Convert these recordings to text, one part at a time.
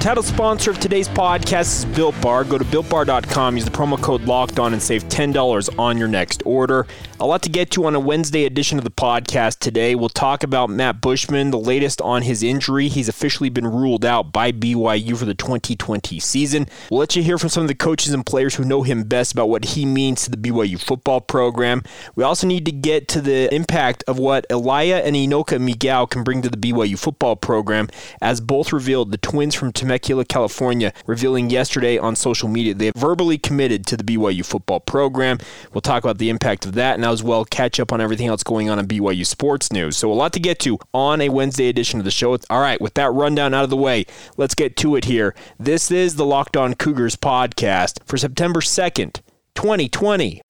Title sponsor of today's podcast is Built Bar. Go to builtbar.com, use the promo code locked on, and save $10 on your next order. A lot to get to on a Wednesday edition of the podcast today. We'll talk about Matt Bushman, the latest on his injury. He's officially been ruled out by BYU for the 2020 season. We'll let you hear from some of the coaches and players who know him best about what he means to the BYU football program. We also need to get to the impact of what Elia and Enoka Migao can bring to the BYU football program, as both revealed the twins from Temecula, California, revealing yesterday on social media they have verbally committed to the BYU football program. We'll talk about the impact of that and as well catch up on everything else going on in BYU sports news. So a lot to get to on a Wednesday edition of the show. All right, with that rundown out of the way, let's get to it here. This is the Locked On Cougars podcast for September 2nd, 2020.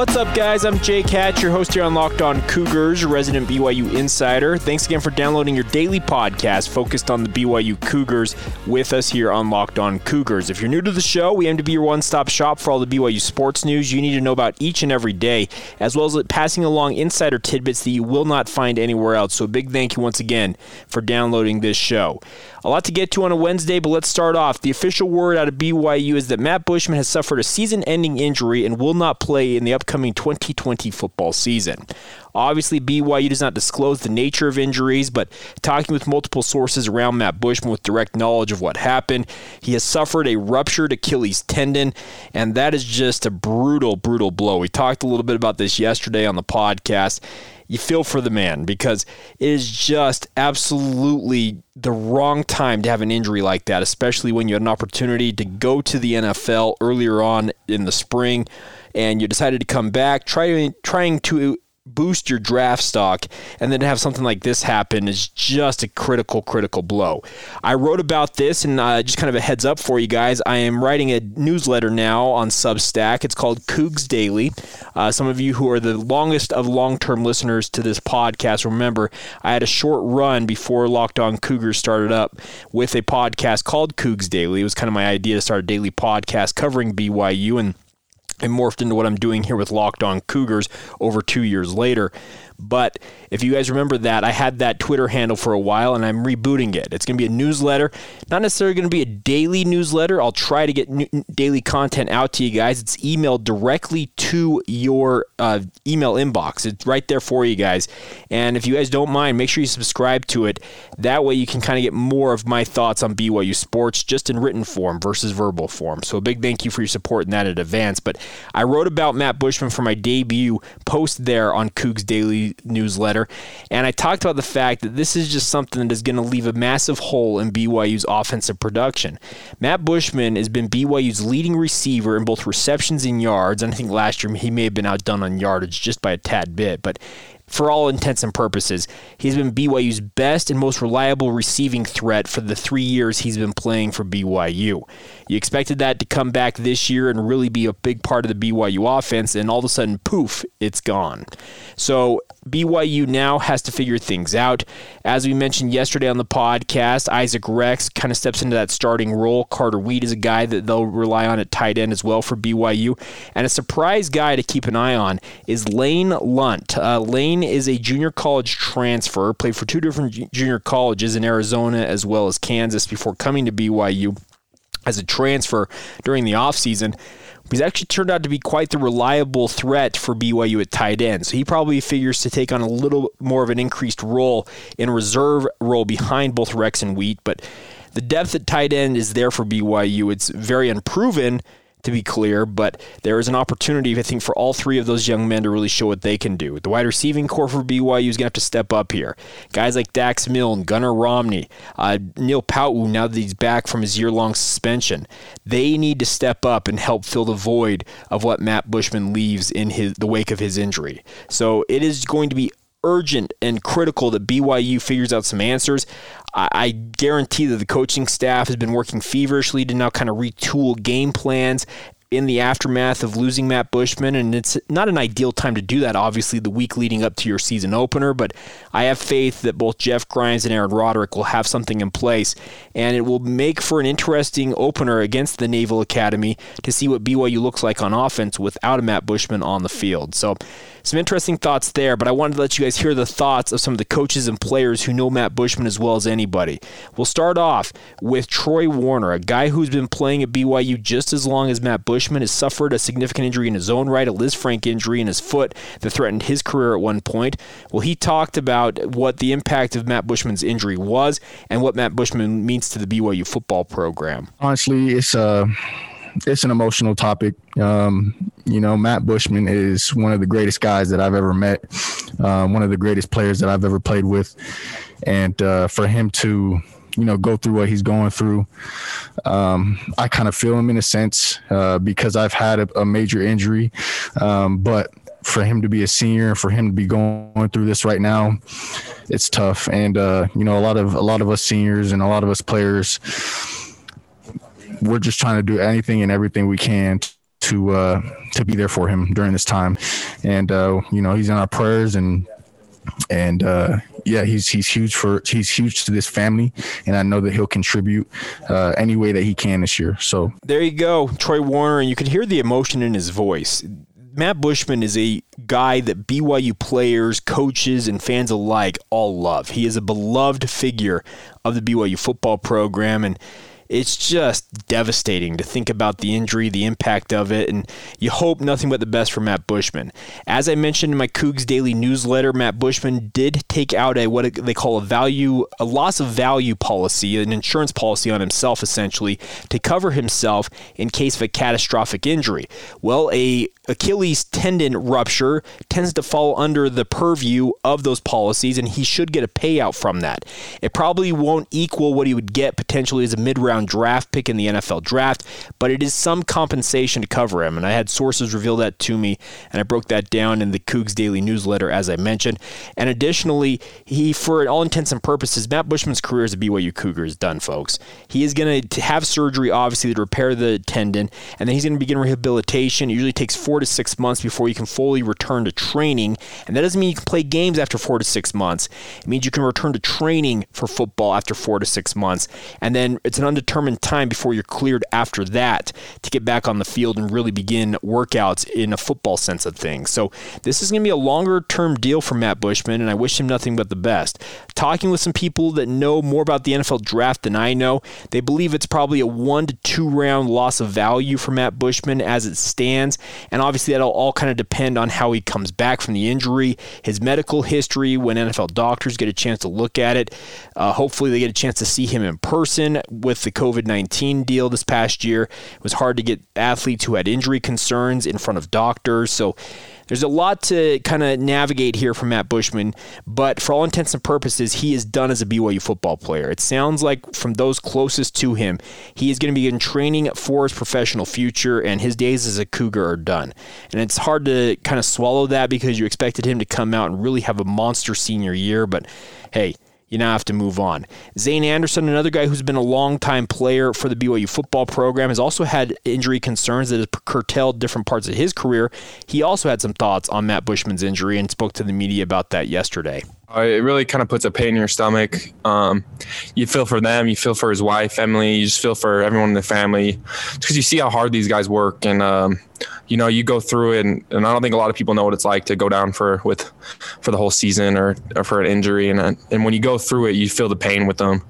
What's up, guys? I'm Jake Hatch, your host here on Locked On Cougars, resident BYU insider. Thanks again for downloading your daily podcast focused on the BYU Cougars with us here on Locked On Cougars. If you're new to the show, we aim to be your one stop shop for all the BYU sports news you need to know about each and every day, as well as passing along insider tidbits that you will not find anywhere else. So, a big thank you once again for downloading this show. A lot to get to on a Wednesday, but let's start off. The official word out of BYU is that Matt Bushman has suffered a season ending injury and will not play in the upcoming 2020 football season. Obviously, BYU does not disclose the nature of injuries, but talking with multiple sources around Matt Bushman with direct knowledge of what happened, he has suffered a ruptured Achilles tendon, and that is just a brutal, brutal blow. We talked a little bit about this yesterday on the podcast you feel for the man because it is just absolutely the wrong time to have an injury like that, especially when you had an opportunity to go to the NFL earlier on in the spring and you decided to come back, trying trying to boost your draft stock, and then to have something like this happen is just a critical, critical blow. I wrote about this, and uh, just kind of a heads up for you guys. I am writing a newsletter now on Substack. It's called Cougs Daily. Uh, some of you who are the longest of long-term listeners to this podcast remember I had a short run before Locked On Cougars started up with a podcast called Cougs Daily. It was kind of my idea to start a daily podcast covering BYU and it morphed into what I'm doing here with Locked On Cougars over two years later. But if you guys remember that, I had that Twitter handle for a while and I'm rebooting it. It's going to be a newsletter, not necessarily going to be a daily newsletter. I'll try to get new, daily content out to you guys. It's emailed directly to your uh, email inbox. It's right there for you guys. And if you guys don't mind, make sure you subscribe to it. That way you can kind of get more of my thoughts on BYU sports just in written form versus verbal form. So a big thank you for your support in that in advance. But I wrote about Matt Bushman for my debut post there on Cougs Daily newsletter, and I talked about the fact that this is just something that is going to leave a massive hole in BYU's offensive production. Matt Bushman has been BYU's leading receiver in both receptions and yards, and I think last year he may have been outdone on yardage just by a tad bit, but for all intents and purposes. He's been BYU's best and most reliable receiving threat for the three years he's been playing for BYU. You expected that to come back this year and really be a big part of the BYU offense, and all of a sudden, poof, it's gone. So BYU now has to figure things out. As we mentioned yesterday on the podcast, Isaac Rex kind of steps into that starting role. Carter Wheat is a guy that they'll rely on at tight end as well for BYU. And a surprise guy to keep an eye on is Lane Lunt. Uh, Lane is a junior college transfer, played for two different junior colleges in Arizona as well as Kansas before coming to BYU as a transfer during the offseason. He's actually turned out to be quite the reliable threat for BYU at tight end. So he probably figures to take on a little more of an increased role in reserve role behind both Rex and Wheat. But the depth at tight end is there for BYU. It's very unproven to be clear, but there is an opportunity, I think, for all three of those young men to really show what they can do. The wide receiving corps for BYU is going to have to step up here. Guys like Dax Milne, Gunnar Romney, uh, Neil Pau'u, now that he's back from his year long suspension, they need to step up and help fill the void of what Matt Bushman leaves in his the wake of his injury. So it is going to be urgent and critical that BYU figures out some answers. I, I guarantee that the coaching staff has been working feverishly to now kind of retool game plans in the aftermath of losing Matt Bushman, and it's not an ideal time to do that, obviously, the week leading up to your season opener, but I have faith that both Jeff Grimes and Aaron Roderick will have something in place, and it will make for an interesting opener against the Naval Academy to see what BYU looks like on offense without a Matt Bushman on the field. So, some interesting thoughts there, but I wanted to let you guys hear the thoughts of some of the coaches and players who know Matt Bushman as well as anybody. We'll start off with Troy Warner, a guy who's been playing at BYU just as long as Matt Bushman, has suffered a significant injury in his own right, a Lisfranc injury in his foot that threatened his career at one point. Well, he talked about what the impact of Matt Bushman's injury was and what Matt Bushman means to the BYU football program. Honestly, it's uh it's an emotional topic. Um, you know, Matt Bushman is one of the greatest guys that I've ever met, uh, one of the greatest players that I've ever played with, and uh, for him to you know go through what he's going through um, i kind of feel him in a sense uh, because i've had a, a major injury. Um, but for him to be a senior and for him to be going through this right now it's tough. And uh, you know a lot of a lot of us seniors and a lot of us players we're just trying to do anything and everything we can to uh, to be there for him during this time. And uh, you know, he's in our prayers and and uh, yeah, he's he's huge for he's huge to this family, and I know that he'll contribute uh, any way that he can this year. So there you go, Troy Warner, and you can hear the emotion in his voice. Matt Bushman is a guy that BYU players, coaches, and fans alike all love. He is a beloved figure of the BYU football program, and it's just devastating to think about the injury, the impact of it, and you hope nothing but the best for Matt Bushman. As I mentioned in my Cougs Daily newsletter, Matt Bushman did take out a what they call a value, a loss of value policy, an insurance policy on himself essentially to cover himself in case of a catastrophic injury. Well, a Achilles tendon rupture tends to fall under the purview of those policies, and he should get a payout from that. It probably won't equal what he would get potentially as a mid round draft pick in the NFL draft, but it is some compensation to cover him. And I had sources reveal that to me, and I broke that down in the Cougs Daily newsletter, as I mentioned. And additionally, he, for all intents and purposes, Matt Bushman's career as a BYU Cougar is done, folks. He is going to have surgery, obviously, to repair the tendon, and then he's going to begin rehabilitation. It usually takes four to six months before you can fully return to training. And that doesn't mean you can play games after four to six months. It means you can return to training for football after four to six months. And then it's an undetermined time before you're cleared after that to get back on the field and really begin workouts in a football sense of things. So this is going to be a longer term deal for Matt Bushman, and I wish him nothing but the best. Talking with some people that know more about the NFL draft than I know, they believe it's probably a one to two round loss of value for Matt Bushman as it stands. And obviously, that'll all kind of depend on how he comes back from the injury, his medical history, when NFL doctors get a chance to look at it. Uh, hopefully, they get a chance to see him in person with the COVID 19 deal this past year. It was hard to get athletes who had injury concerns in front of doctors. So, there's a lot to kind of navigate here from Matt Bushman, but for all intents and purposes, he is done as a BYU football player. It sounds like from those closest to him, he is going to be in training for his professional future, and his days as a Cougar are done. And it's hard to kind of swallow that because you expected him to come out and really have a monster senior year, but hey, you now have to move on. Zayne Anderson, another guy who's been a long-time player for the BYU football program, has also had injury concerns that has curtailed different parts of his career. He also had some thoughts on Matt Bushman's injury and spoke to the media about that yesterday. Uh, it really kind of puts a pain in your stomach. Um, you feel for them, you feel for his wife, Emily, you just feel for everyone in the family because you see how hard these guys work. And, um, you know, you go through it, and, and, I don't think a lot of people know what it's like to go down for with for the whole season or, or for an injury. And and when you go through it, you feel the pain with them.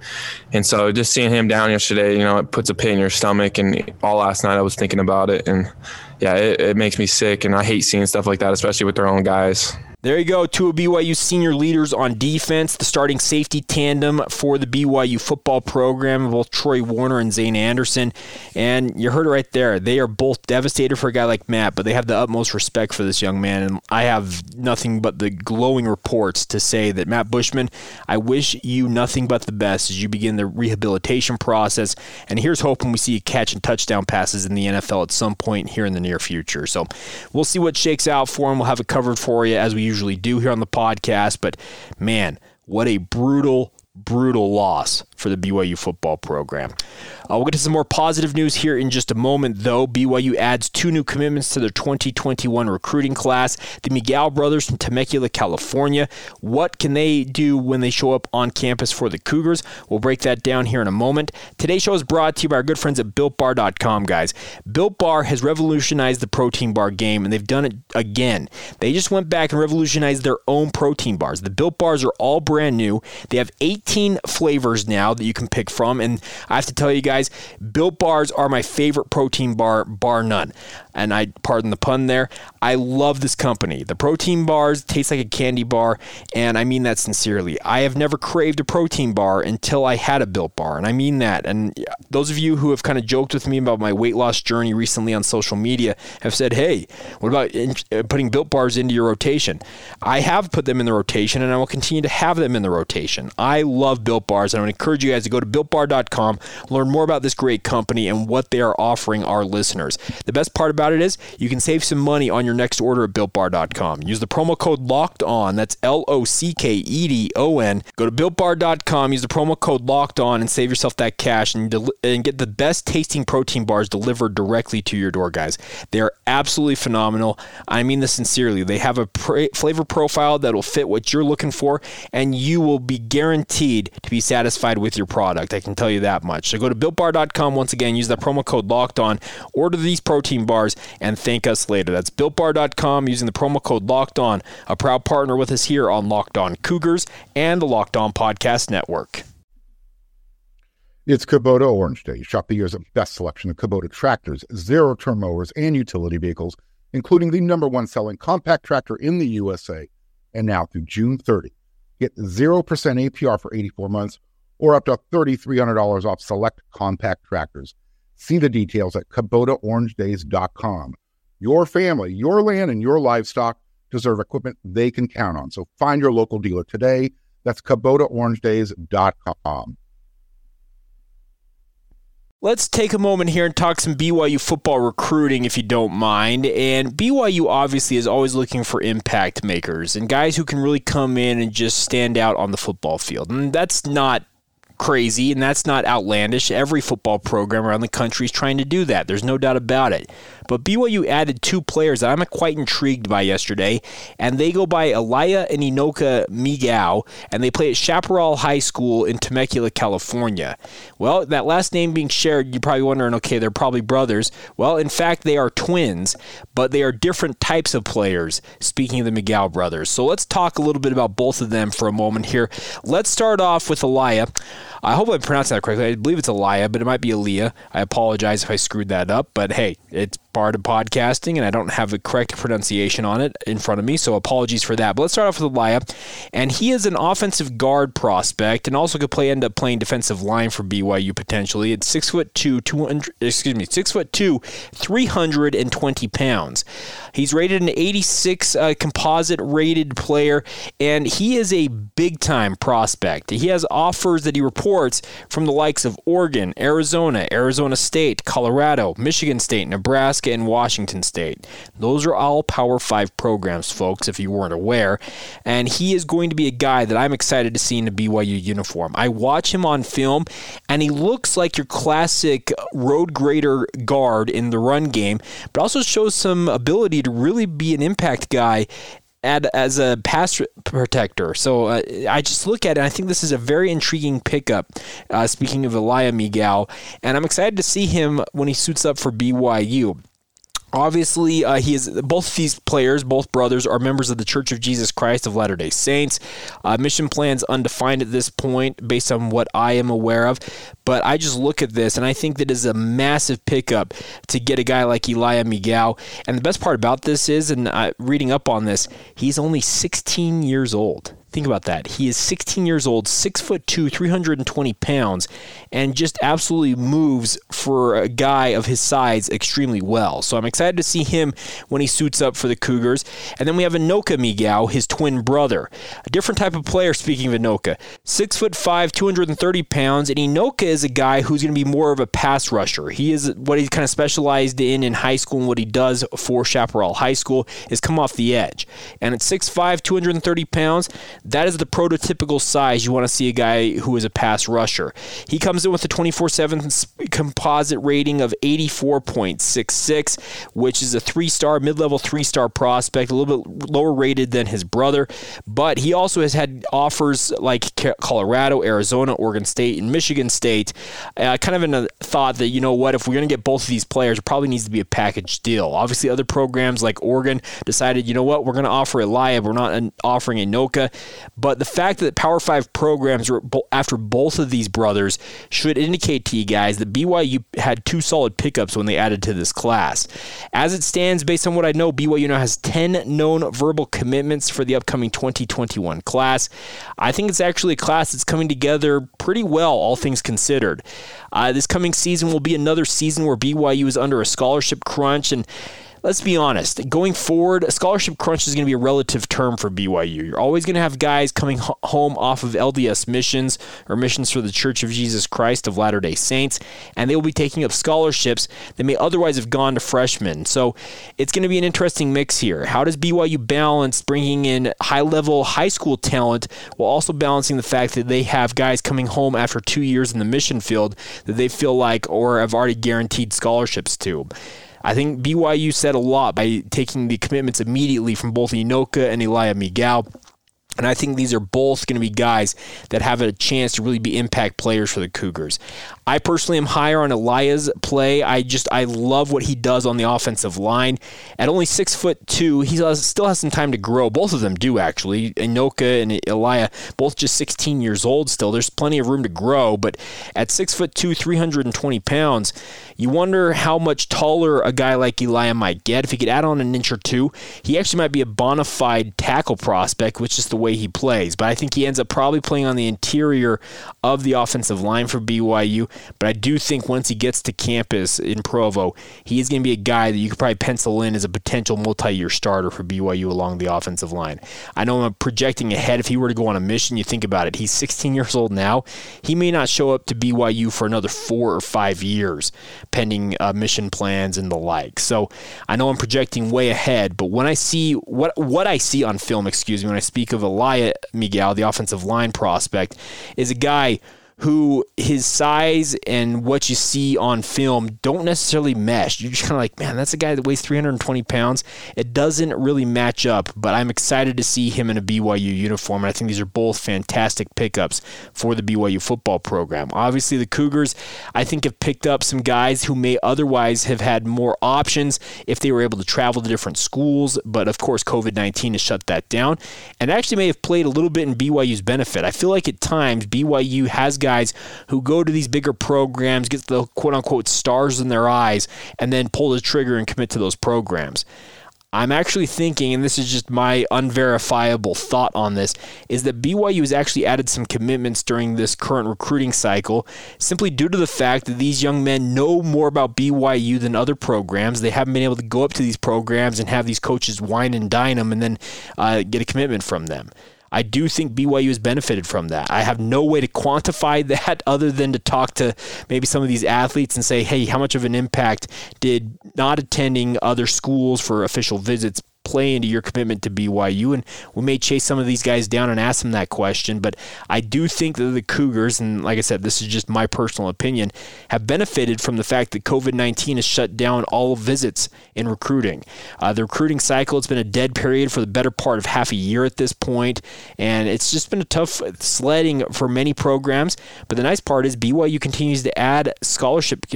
And so just seeing him down yesterday, you know, it puts a pain in your stomach. And all last night I was thinking about it, and yeah, it, it makes me sick. And I hate seeing stuff like that, especially with their own guys. There you go. Two of BYU senior leaders on defense, the starting safety tandem for the BYU football program, both Troy Warner and Zayne Anderson. And you heard it right there. They are both devastated for a guy like Matt, but they have the utmost respect for this young man. And I have nothing but the glowing reports to say that Matt Bushman, I wish you nothing but the best as you begin the rehabilitation process. And here's hoping we see you catching touchdown passes in the NFL at some point here in the near future. So we'll see what shakes out for him. We'll have it covered for you as we usually do here on the podcast. But man, what a brutal, brutal loss for the BYU football program. Uh, we'll get to some more positive news here in just a moment, though. BYU adds two new commitments to their 2021 recruiting class. The Migao brothers from Temecula, California. What can they do when they show up on campus for the Cougars? We'll break that down here in a moment. Today's show is brought to you by our good friends at BuiltBar.com, guys. Built Bar has revolutionized the protein bar game, and they've done it again. They just went back and revolutionized their own protein bars. The Built Bars are all brand new. They have 18 flavors now that you can pick from, and I have to tell you guys, guys, Built Bars are my favorite protein bar, bar none. And I pardon the pun there. I love this company. The protein bars taste like a candy bar, and I mean that sincerely. I have never craved a protein bar until I had a Built Bar, and I mean that. And those of you who have kind of joked with me about my weight loss journey recently on social media have said, "Hey, what about in, uh, putting Built Bars into your rotation?" I have put them in the rotation, and I will continue to have them in the rotation. I love Built Bars, and I would encourage you guys to go to BuiltBar.com, learn more about this great company and what they are offering our listeners. The best part about it is you can save some money on your next order at builtbar.com. Use the promo code locked on. That's L O C K E D O N. Go to builtbar.com, use the promo code locked on, and save yourself that cash and, del- and get the best tasting protein bars delivered directly to your door, guys. They are absolutely phenomenal. I mean this sincerely. They have a flavor profile that will fit what you're looking for, and you will be guaranteed to be satisfied with your product. I can tell you that much. So go to built builtbar.com once again. Use that promo code locked on. Order these protein bars and thank us later. That's builtbar.com using the promo code locked on. A proud partner with us here on Locked On Cougars and the Locked On Podcast Network. It's Kubota Orange Day. Shop the year's best selection of Kubota tractors, zero turn mowers, and utility vehicles, including the number one selling compact tractor in the USA. And now through June 30, get 0% APR for 84 months or up to $3,300 off select compact tractors. See the details at KubotaOrangeDays.com. Your family, your land, and your livestock deserve equipment they can count on. So find your local dealer today. That's KubotaOrangeDays.com. Let's take a moment here and talk some BYU football recruiting, if you don't mind. And BYU obviously is always looking for impact makers and guys who can really come in and just stand out on the football field. And that's not crazy, and that's not outlandish. Every football program around the country is trying to do that. There's no doubt about it. But BYU added two players that I'm quite intrigued by yesterday, and they go by Elia and Enoka Migao, and they play at Chaparral High School in Temecula, California. Well, that last name being shared, you're probably wondering, okay, they're probably brothers. Well, in fact, they are twins, but they are different types of players, speaking of the Migao brothers. So let's talk a little bit about both of them for a moment here. Let's start off with Elia. I hope I pronounced that correctly. I believe it's Elia, but it might be Aaliyah. I apologize if I screwed that up, but hey, it's part of podcasting, and I don't have the correct pronunciation on it in front of me, so apologies for that. But let's start off with Elia, and he is an offensive guard prospect, and also could play end up playing defensive line for BYU potentially. It's six foot two, two hundred. Excuse me, six foot two, three hundred and twenty pounds. He's rated an 86 uh, composite rated player, and he is a big time prospect. He has offers that he reports from the likes of Oregon, Arizona, Arizona State, Colorado, Michigan State, Nebraska. Nebraska and Washington State. Those are all Power 5 programs, folks, if you weren't aware. And he is going to be a guy that I'm excited to see in a BYU uniform. I watch him on film, and he looks like your classic road grader guard in the run game, but also shows some ability to really be an impact guy at, as a pass protector. So uh, I just look at it. And I think this is a very intriguing pickup. Uh, speaking of Elia Migao, and I'm excited to see him when he suits up for BYU. Obviously, uh, he is both these players, both brothers, are members of the Church of Jesus Christ of Latter Day Saints. Uh, mission plans undefined at this point, based on what I am aware of. But I just look at this and I think that is a massive pickup to get a guy like Elia Migao. And the best part about this is, and uh, reading up on this, he's only 16 years old. Think about that. He is 16 years old, six foot two, 320 pounds, and just absolutely moves for a guy of his size extremely well. So I'm excited to see him when he suits up for the Cougars. And then we have Enoka Migao, his twin brother, a different type of player. Speaking of Enoka, six foot five, 230 pounds, and Enoka is a guy who's going to be more of a pass rusher. He is what he kind of specialized in in high school, and what he does for Chaparral High School is come off the edge. And at 6'5", 230 pounds that is the prototypical size you want to see a guy who is a pass rusher. He comes in with a 24 7 composite rating of 84.66, which is a three star, mid level three star prospect, a little bit lower rated than his brother. But he also has had offers like Colorado, Arizona, Oregon State, and Michigan State. Uh, kind of in a thought that, you know what, if we're going to get both of these players, it probably needs to be a package deal. Obviously, other programs like Oregon decided, you know what, we're going to offer Elia, we're not offering Enoka. But the fact that Power Five programs were after both of these brothers should indicate to you guys that BYU had two solid pickups when they added to this class. As it stands, based on what I know, BYU now has 10 known verbal commitments for the upcoming 2021 class. I think it's actually a class that's coming together pretty well, all things considered. Uh, this coming season will be another season where BYU is under a scholarship crunch and let's be honest, going forward, a scholarship crunch is going to be a relative term for BYU. You're always going to have guys coming home off of LDS missions or missions for the Church of Jesus Christ of Latter day Saints, and they will be taking up scholarships that may otherwise have gone to freshmen. So it's going to be an interesting mix here. How does BYU balance bringing in high level high school talent while also balancing the fact that they have guys coming home after two years in the mission field that they feel like or have already guaranteed scholarships to? I think BYU said a lot by taking the commitments immediately from both Enoka and Elia Migao. And I think these are both going to be guys that have a chance to really be impact players for the Cougars. I personally am higher on Elia's play. I just I love what he does on the offensive line. At only six foot two, he still has some time to grow. Both of them do actually. Enoka and Elia, both just 16 years old still. There's plenty of room to grow. But at six foot two, 320 pounds, you wonder how much taller a guy like Elia might get. If he could add on an inch or two, he actually might be a bona fide tackle prospect, which is the way he plays. But I think he ends up probably playing on the interior of the offensive line for BYU. But I do think once he gets to campus in Provo, he is going to be a guy that you could probably pencil in as a potential multi year starter for BYU along the offensive line. I know I'm projecting ahead. If he were to go on a mission, you think about it. He's 16 years old now. He may not show up to BYU for another four or five years, pending uh, mission plans and the like. So I know I'm projecting way ahead, but when I see what what I see on film, excuse me, when I speak of Elia Migao, the offensive line prospect, is a guy who his size and what you see on film don't necessarily mesh. You're just kind of like, man, that's a guy that weighs 320 pounds. It doesn't really match up, but I'm excited to see him in a BYU uniform. And I think these are both fantastic pickups for the BYU football program. Obviously, the Cougars, I think, have picked up some guys who may otherwise have had more options if they were able to travel to different schools. But of course, COVID 19 has shut that down and actually may have played a little bit in BYU's benefit. I feel like at times BYU has got guys who go to these bigger programs, get the quote unquote stars in their eyes, and then pull the trigger and commit to those programs. I'm actually thinking, and this is just my unverifiable thought on this, is that BYU has actually added some commitments during this current recruiting cycle simply due to the fact that these young men know more about BYU than other programs. They haven't been able to go up to these programs and have these coaches wine and dine them and then uh, get a commitment from them. I do think BYU has benefited from that. I have no way to quantify that other than to talk to maybe some of these athletes and say, hey, how much of an impact did not attending other schools for official visits play into your commitment to BYU? And we may chase some of these guys down and ask them that question. But I do think that the Cougars, and like I said, this is just my personal opinion, have benefited from the fact that COVID 19 has shut down all visits in recruiting. Uh, the recruiting cycle, it's been a dead period for the better part of half a year at this point, and it's just been a tough sledding for many programs. But the nice part is BYU continues to add scholarship,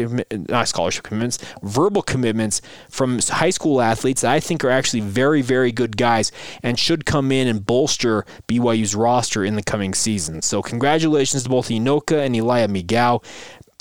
not scholarship commitments, verbal commitments from high school athletes that I think are actually very, very very good guys and should come in and bolster BYU's roster in the coming season. So congratulations to both Enoka and Elia Migao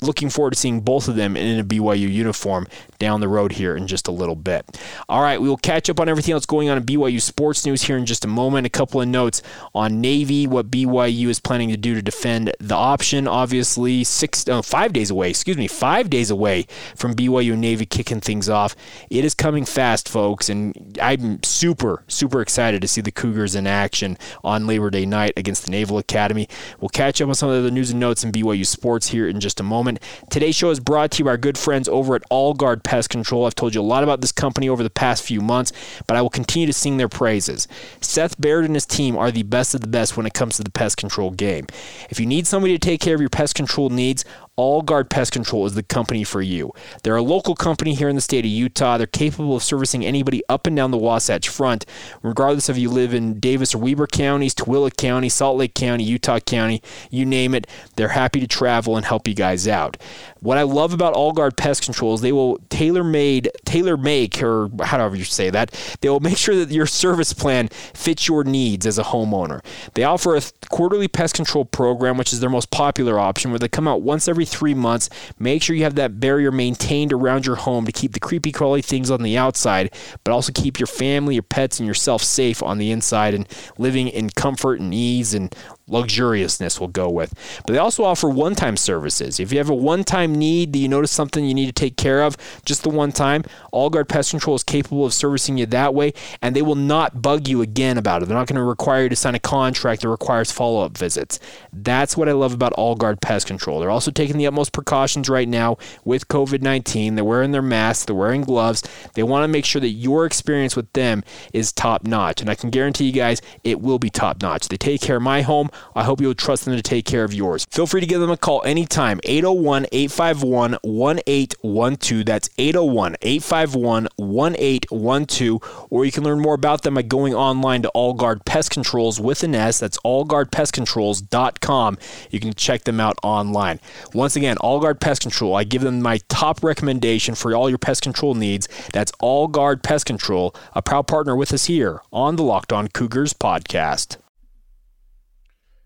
looking forward to seeing both of them in a BYU uniform down the road here in just a little bit. All right, we will catch up on everything else going on in BYU sports news here in just a moment. A couple of notes on Navy, what BYU is planning to do to defend the option. Obviously, six, uh, five days away. Excuse me, five days away from BYU Navy kicking things off. It is coming fast, folks, and I'm super, super excited to see the Cougars in action on Labor Day night against the Naval Academy. We'll catch up on some of the news and notes in BYU sports here in just a moment. Today's show is brought to you by our good friends over at All Guard Pest Control. I've told you a lot about this company over the past few months, but I will continue to sing their praises. Seth Baird and his team are the best of the best when it comes to the pest control game. If you need somebody to take care of your pest control needs, all Guard Pest Control is the company for you. They're a local company here in the state of Utah. They're capable of servicing anybody up and down the Wasatch Front, regardless if you live in Davis or Weber counties, Tooele County, Salt Lake County, Utah County, you name it. They're happy to travel and help you guys out. What I love about All Guard Pest Control is they will tailor made, tailor make, or however you say that, they will make sure that your service plan fits your needs as a homeowner. They offer a quarterly pest control program, which is their most popular option, where they come out once every three months. Make sure you have that barrier maintained around your home to keep the creepy, crawly things on the outside, but also keep your family, your pets, and yourself safe on the inside and living in comfort and ease and luxuriousness will go with. But they also offer one time services. If you have a one time need that you notice something you need to take care of, just the one time, All Guard Pest Control is capable of servicing you that way, and they will not bug you again about it. They're not going to require you to sign a contract that requires follow up visits. That's what I love about All Guard Pest Control. They're also taking the utmost precautions right now with COVID 19. They're wearing their masks, they're wearing gloves. They want to make sure that your experience with them is top notch. And I can guarantee you guys it will be top notch. They take care of my home. I hope you'll trust them to take care of yours. Feel free to give them a call anytime, 801 851 1812. That's 801 851 1812. Or you can learn more about them by going online to All Guard Pest Controls with an S. That's allguardpestcontrols.com. You can check them out online. Once again, All Guard Pest Control. I give them my top recommendation for all your pest control needs. That's All Guard Pest Control, a proud partner with us here on the Locked On Cougars podcast.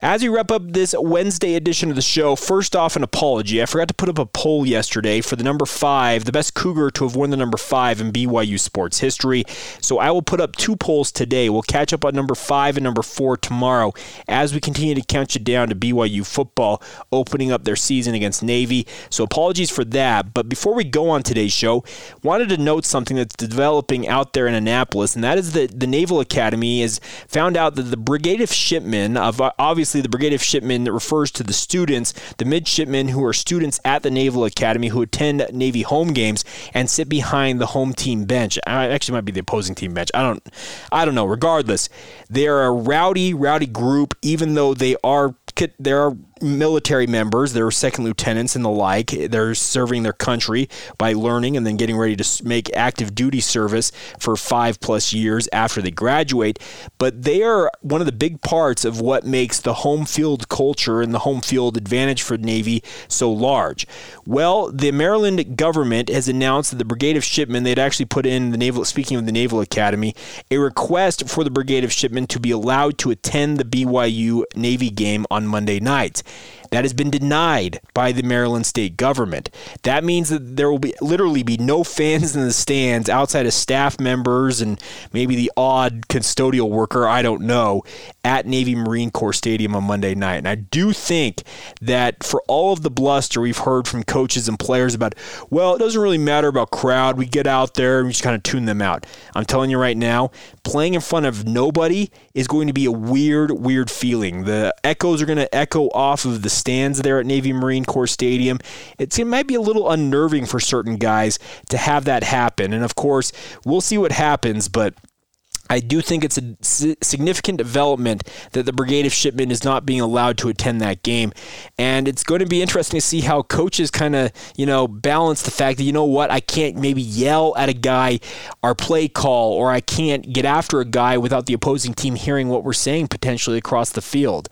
As we wrap up this Wednesday edition of the show, first off, an apology. I forgot to put up a poll yesterday for the number five, the best Cougar to have won the number five in BYU sports history. So I will put up two polls today. We'll catch up on number five and number four tomorrow as we continue to count you down to BYU football opening up their season against Navy. So apologies for that. But before we go on today's show, wanted to note something that's developing out there in Annapolis, and that is that the Naval Academy has found out that the Brigade of Midshipmen of obviously the Brigade of Midshipmen that refers to the students, the midshipmen who are students at the Naval Academy who attend Navy home games and sit behind the home team bench. I Actually, might be the opposing team bench. I don't, I don't know. Regardless, they are a rowdy, rowdy group. Even though they are, there are military members, there are second lieutenants and the like. They're serving their country by learning and then getting ready to make active duty service for five plus years after they graduate. But they are one of the big parts of what makes the home field culture and the home field advantage for Navy so large. Well, the Maryland government has announced that the Brigade of Midshipmen, they'd actually put in the Naval, speaking of the Naval Academy, a request for the Brigade of Midshipmen to be allowed to attend the BYU Navy game on Monday night. That has been denied by the Maryland state government. That means that there will be literally be no fans in the stands outside of staff members and maybe the odd custodial worker, I don't know, at Navy Marine Corps Stadium on Monday night. And I do think that for all of the bluster we've heard from coaches and players about, well, it doesn't really matter about crowd. We get out there and we just kind of tune them out. I'm telling you right now, playing in front of nobody is going to be a weird, weird feeling. The echoes are going to echo off of the stands there at Navy Marine Corps Stadium. It's, it might be a little unnerving for certain guys to have that happen. And of course, we'll see what happens, but I do think it's a significant development that the Brigade of Midshipmen is not being allowed to attend that game. And it's going to be interesting to see how coaches kind of, you know, balance the fact that, you know what, I can't maybe yell at a guy our play call or I can't get after a guy without the opposing team hearing what we're saying potentially across the field.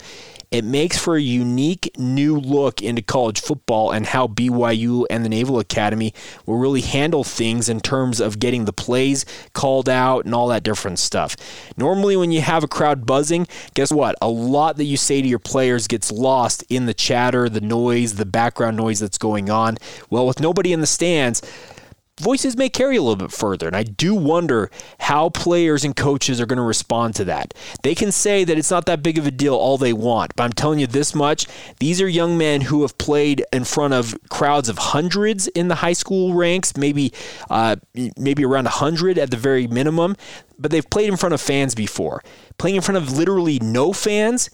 It makes for a unique new look into college football and how BYU and the Naval Academy will really handle things in terms of getting the plays called out and all that different stuff. Normally, when you have a crowd buzzing, guess what? A lot that you say to your players gets lost in the chatter, the noise, the background noise that's going on. Well, with nobody in the stands, voices may carry a little bit further. And I do wonder how players and coaches are going to respond to that. They can say that it's not that big of a deal all they want, but I'm telling you this much these are young men who have played in front of crowds of hundreds in the high school ranks, maybe, uh, maybe around 100 at the very minimum, but they've played in front of fans before. Playing in front of literally no fans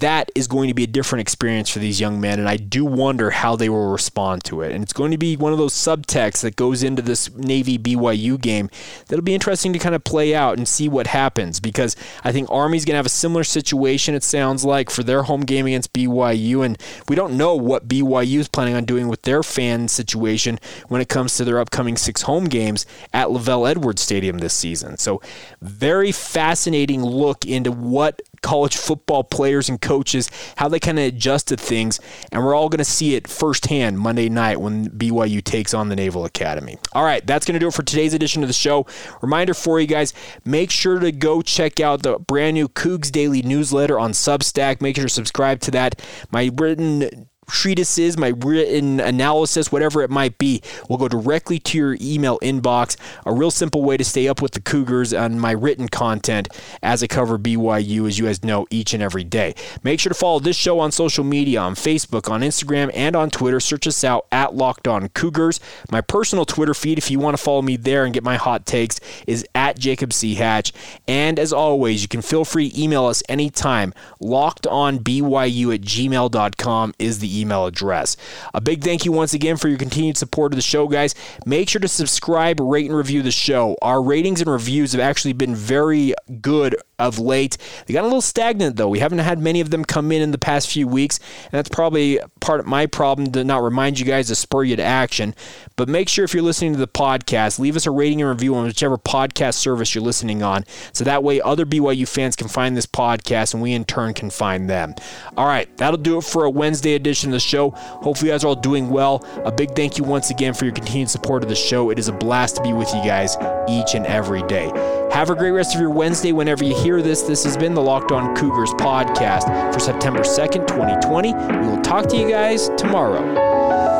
that is going to be a different experience for these young men, and I do wonder how they will respond to it. And it's going to be one of those subtexts that goes into this Navy BYU game that'll be interesting to kind of play out and see what happens because I think Army's going to have a similar situation, it sounds like, for their home game against BYU. And we don't know what BYU is planning on doing with their fan situation when it comes to their upcoming six home games at LaVell Edwards Stadium this season. So, very fascinating look into what college football players and coaches, how they kind of adjusted things. And we're all going to see it firsthand Monday night when BYU takes on the Naval Academy. All right, that's going to do it for today's edition of the show. Reminder for you guys make sure to go check out the brand new Cougs Daily newsletter on Substack. Make sure to subscribe to that. My written treatises, my written analysis, whatever it might be, will go directly to your email inbox. A real simple way to stay up with the Cougars on my written content as I cover BYU, as you guys know, each and every day. Make sure to follow this show on social media on Facebook, on Instagram, and on Twitter. Search us out at Locked On Cougars. My personal Twitter feed, if you want to follow me there and get my hot takes, is at Jacob C. Hatch. And as always, you can feel free to email us anytime. Locked on BYU at gmail.com is the email address. A big thank you once again for your continued support of the show, guys. Make sure to subscribe, rate, and review the show. Our ratings and reviews have actually been very good of late. They got a little stagnant though. We haven't had many of them come in in the past few weeks, and that's probably part of my problem to not remind you guys to spur you to action. But make sure if you're listening to the podcast, leave us a rating and review on whichever podcast service you're listening on, so that way other BYU fans can find this podcast, and we in turn can find them. All right, that'll do it for a Wednesday edition of the show. Hopefully, you guys are all doing well. A big thank you once again for your continued support of the show. It is a blast to be with you guys each and every day. Have a great rest of your Wednesday whenever you hear this. This has been the Locked On Cougars podcast for September 2nd, 2020. We will talk to you guys tomorrow.